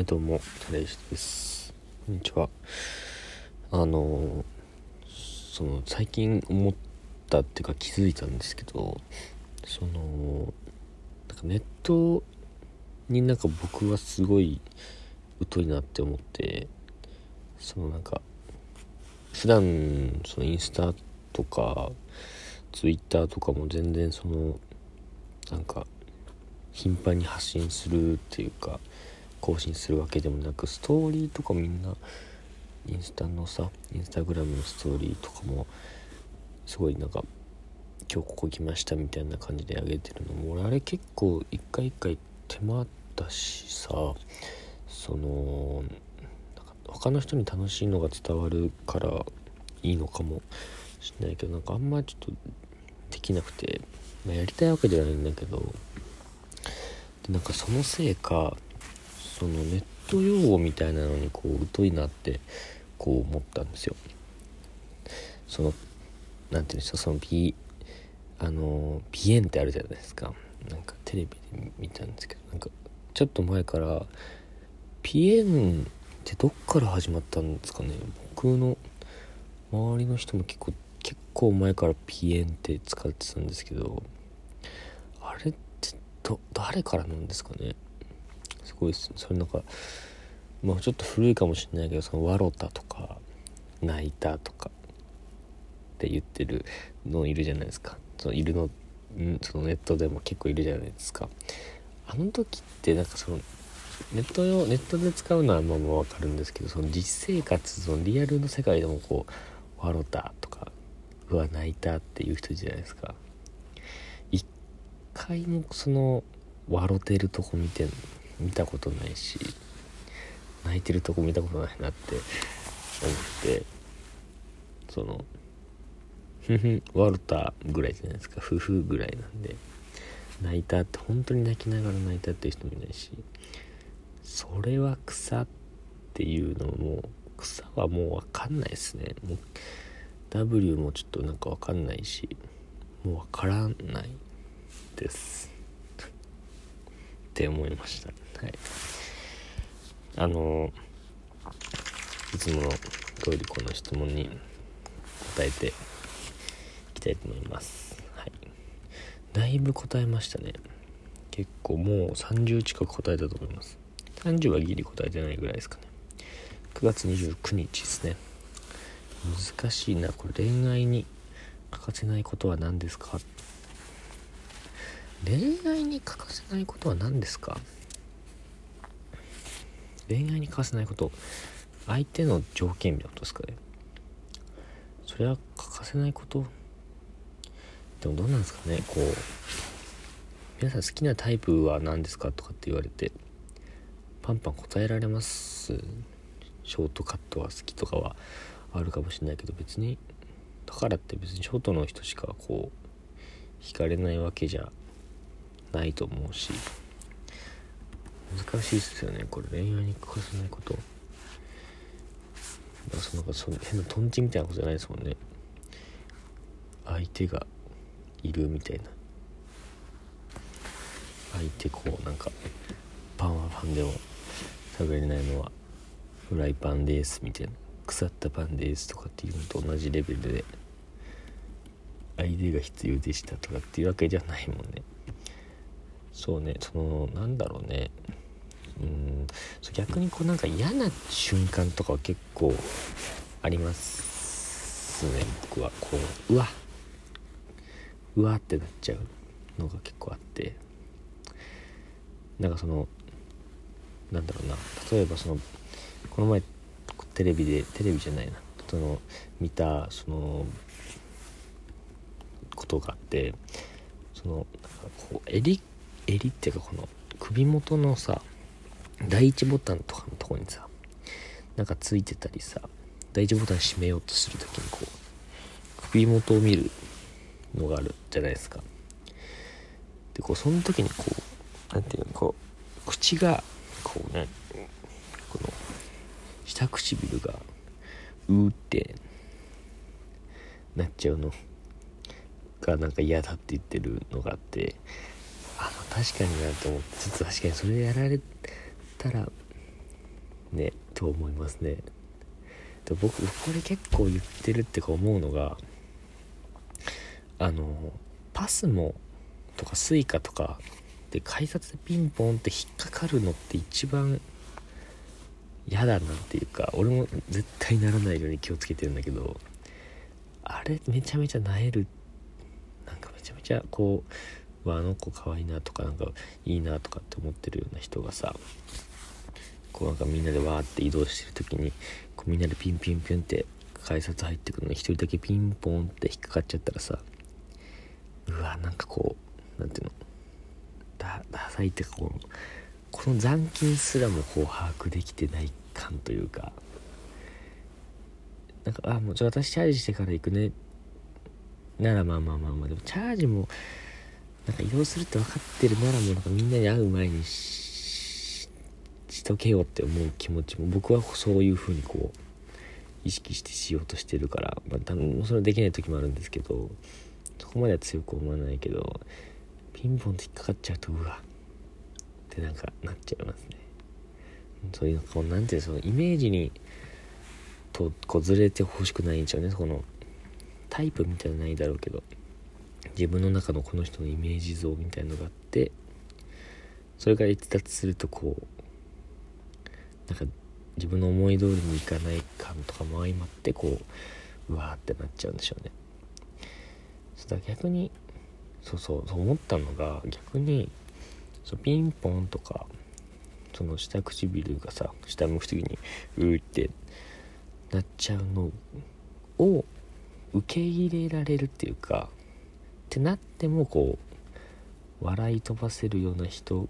はい、どうも、タレイシです。こんにちは。あの、その、最近思ったっていうか気づいたんですけど、その、なんかネットになんか僕はすごい疎いなって思って、そのなんか、普段、そのインスタとか、ツイッターとかも全然その、なんか、頻繁に発信するっていうか、更新するわけでもなくストーリーとかみんなインスタのさインスタグラムのストーリーとかもすごいなんか今日ここ来ましたみたいな感じで上げてるのも俺あれ結構一回一回手間だしさその他の人に楽しいのが伝わるからいいのかもしれないけどなんかあんまちょっとできなくて、まあ、やりたいわけではないんだけどでなんかそのせいかそのネット用語みたいなのにこう疎いなってこう思ったんですよ。その何て言うんでしょうその P あのピエンってあるじゃないですか。なんかテレビで見たんですけどなんかちょっと前からピエンってどっから始まったんですかね。僕の周りの人も結構結構前からピエンって使ってたんですけどあれってど誰からなんですかね。ごいですそれなんかまあちょっと古いかもしれないけどその「笑った」とか「泣いた」とかって言ってるのいるじゃないですか。そのいるのそのネットでも結構いるじゃないですか。あの時ってなんかそのネット用ネットで使うのはまあまあ分かるんですけどその実生活そのリアルの世界でもこう「笑った」とか「うわ泣いた」っていう人じゃないですか。一回もその笑ってるとこ見て見たことないし泣いてるとこ見たことないなって思ってそのふふワルターぐらいじゃないですか。ふふぐらいなんで。泣いたって本当に泣きながら泣いたっていう人もいないしそれは草っていうのも草はもう分かんないですね。もう W もちょっとなんか分かんないしもう分からないです。って思いました。はい。あのいつもの通りこの質問に答えていきたいと思います。はい。だいぶ答えましたね。結構もう30近く答えたと思います。30はギリ答えてないぐらいですかね。9月29日ですね。難しいな。これ恋愛に欠かせないことは何ですか？恋愛に欠かせないことは何ですか？恋愛に欠かせないこと。相手の条件みたいなことですかね。それは欠かせないこと。でもどうなんですかね。こう皆さん好きなタイプは何ですかとかって言われてパンパン答えられます？ショートカットは好きとかはあるかもしれないけど別にだからって別にショートの人しかこう惹かれないわけじゃないと思うし。難しいですよね。これ恋愛に欠かせないこと。そのなんかその変なトンチみたいなことじゃないですもんね。相手がいるみたいな。相手こうなんかパンはパンでも食べれないのはフライパンですみたいな。腐ったパンですとかっていうのと同じレベルで。相手が必要でしたとかっていうわけじゃないもんね。そうねそのなんだろうね。うん。逆にこうなんか嫌な瞬間とかは結構ありますね僕は。こううわ。うわってなっちゃうのが結構あって。なんかそのなんだろうな。例えばそのこの前テレビでテレビじゃないな。その見たそのことがあって。そのなんかこう襟襟っていうかこの首元のさ第一ボタンとかのとこにさなんかついてたりさ第一ボタン閉めようとする時にこう首元を見るのがあるじゃないですか。でこうその時にこう何ていうのこう口がこうねこの下唇がうーってなっちゃうの。がなんか嫌だって言ってるのがあってあの確かになと思ってちょっと確かにそれやられたら。ねと思いますね。で僕これ結構言ってるってか思うのがあのパスモとか suica とかで改札でピンポンって引っかかるのって一番嫌だなっていうか俺も絶対ならないように気をつけてるんだけどあれめちゃめちゃなえる。なんかめちゃめちゃこうわあの子可愛いなとかなんかいいなとかって思ってるような人がさこうなんかみんなでわーって移動してる時にこうみんなでピンピンピンって改札入ってくるのに一人だけピンポンって引っかかっちゃったらさうわなんかこうなんていうのダダサいってかこのこの残金すらもこう把握できてない感というかなんかあもうちょ私チャージしてから行くね。ならまあまあまあまあでもチャージもなんか移動するって分かってるならもうなんかみんなに会う前にししとけよって思う気持ちも僕はそういう風にこう意識してしようとしてるから、まあ、多分それはできない時もあるんですけどそこまでは強く思わないけどピンポンって引っかかっちゃうとうわってなんかなっちゃいますね。そういうこうなんていうそのイメージにとこずれてほしくないんですよね。このタイプみたいなのないだろうけど自分の中のこの人のイメージ像みたいのがあってそれから逸脱するとこうなんか自分の思い通りにいかない感とかも相まってこううわーってなっちゃうんでしょうね。そだ逆にそうそうそう思ったのが逆にそうピンポンとかその下唇がさ下向く時にうーってなっちゃうのを受け入れられるっていうかってなってもこう笑い飛ばせるような人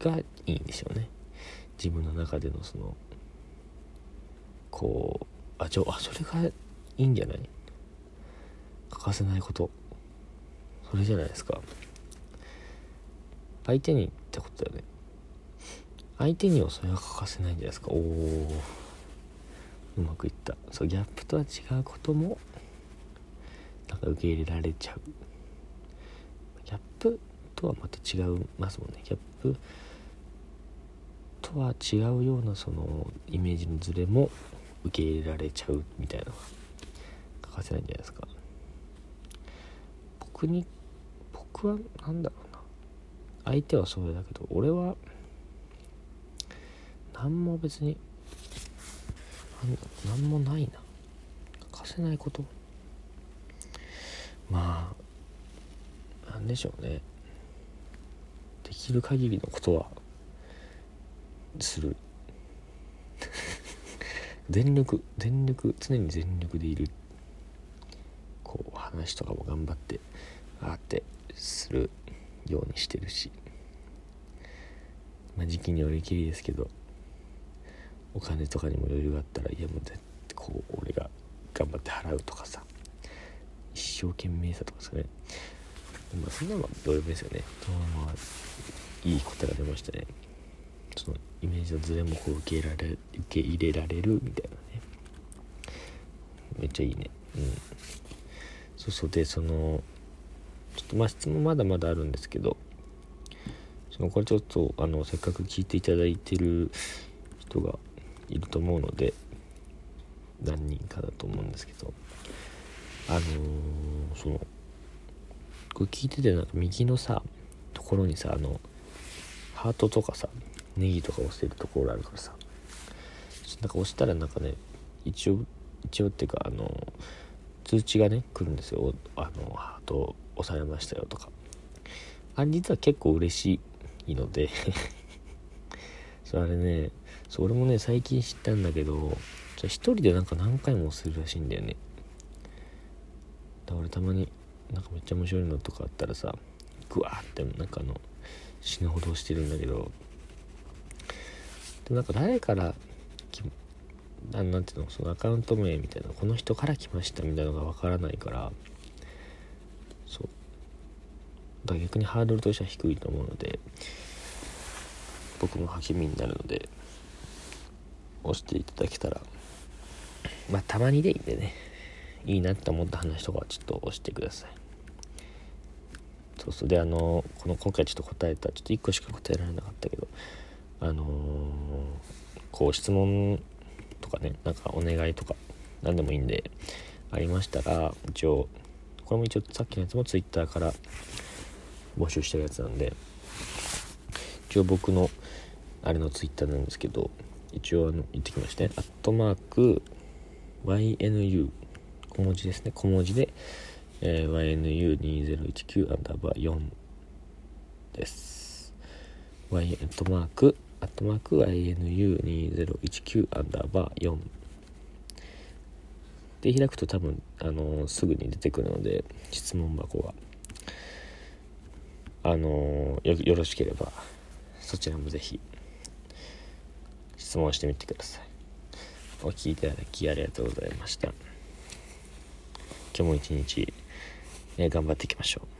がいいんでしょうね。自分の中でのそのこうあちょあそれがいいんじゃない？欠かせないこと。それじゃないですか。相手にってことだよね。相手にはそれは欠かせないんじゃないですか。おおうまくいった。そうギャップとは違うこともなんか受け入れられちゃう。ギャップとはまた違いますもんね。ギャップとは違うようなそのイメージのズレも受け入れられちゃうみたいなのが欠かせないんじゃないですか。僕に僕は何だろうな。相手はそうだけど俺は何も別に何もないな。欠かせないこと。まあなんでしょうね。できる限りのことはする。全力全力常に全力でいる。こう話とかも頑張ってあってするようにしてるし。まあ時期によりきりですけどお金とかにも余裕があったらいやもうこう俺が頑張って払うとかさ一生懸命さとかですかね。まあそんなのはどうでもいいですよね。まあいい答えが出ましたねそのイメージのズレもこう受けられ受け入れられるみたいなね。めっちゃいいね。うん。そうそう。でそのちょっとまあ質問まだまだあるんですけどそのこれちょっとあのせっかく聞いていただいてる人がいると思うので何人かだと思うんですけどあのー、そのこれ聞いててなんか右のさところにさあのハートとかさネギとか押してるところあるからさ。なんか押したらなんかね一応一応っていうかあの通知がね来るんですよ。あのハート押されましたよとか。あれ実は結構嬉しいので。それねそう俺もね最近知ったんだけど一人でなんか何回もするらしいんだよね。だから俺たまになんかめっちゃ面白いのとかあったらさグワーってなんかあの死ぬほどしてるんだけど。でなんか誰からあなんていうのそのアカウント名みたいなこの人から来ましたみたいなのがわからないからそう。だから逆にハードルとしては低いと思うので僕も励みになるので押していただけたらまあたまにでいいんでねいいなって思った話とかはちょっと押してください。そうそう。であのこの今回ちょっと答えたちょっと1個しか答えられなかったけどあのー、こう質問とかねなんかお願いとか何でもいいんでありましたら一応これも一応さっきのやつも Twitter から募集してるやつなんで一応僕のあれの Twitter なんですけど一応あの言ってきましたねアットマーク YNU 小文字ですね。小文字で、えー、YNU2019 アンダーバー4です。Y アットマークアットマーク INU2019 アンダーバー4で開くと多分あのすぐに出てくるので質問箱があのよよろしければそちらもぜひ質問してみてください。お聴きいただきありがとうございました。今日も一日、え頑張っていきましょう。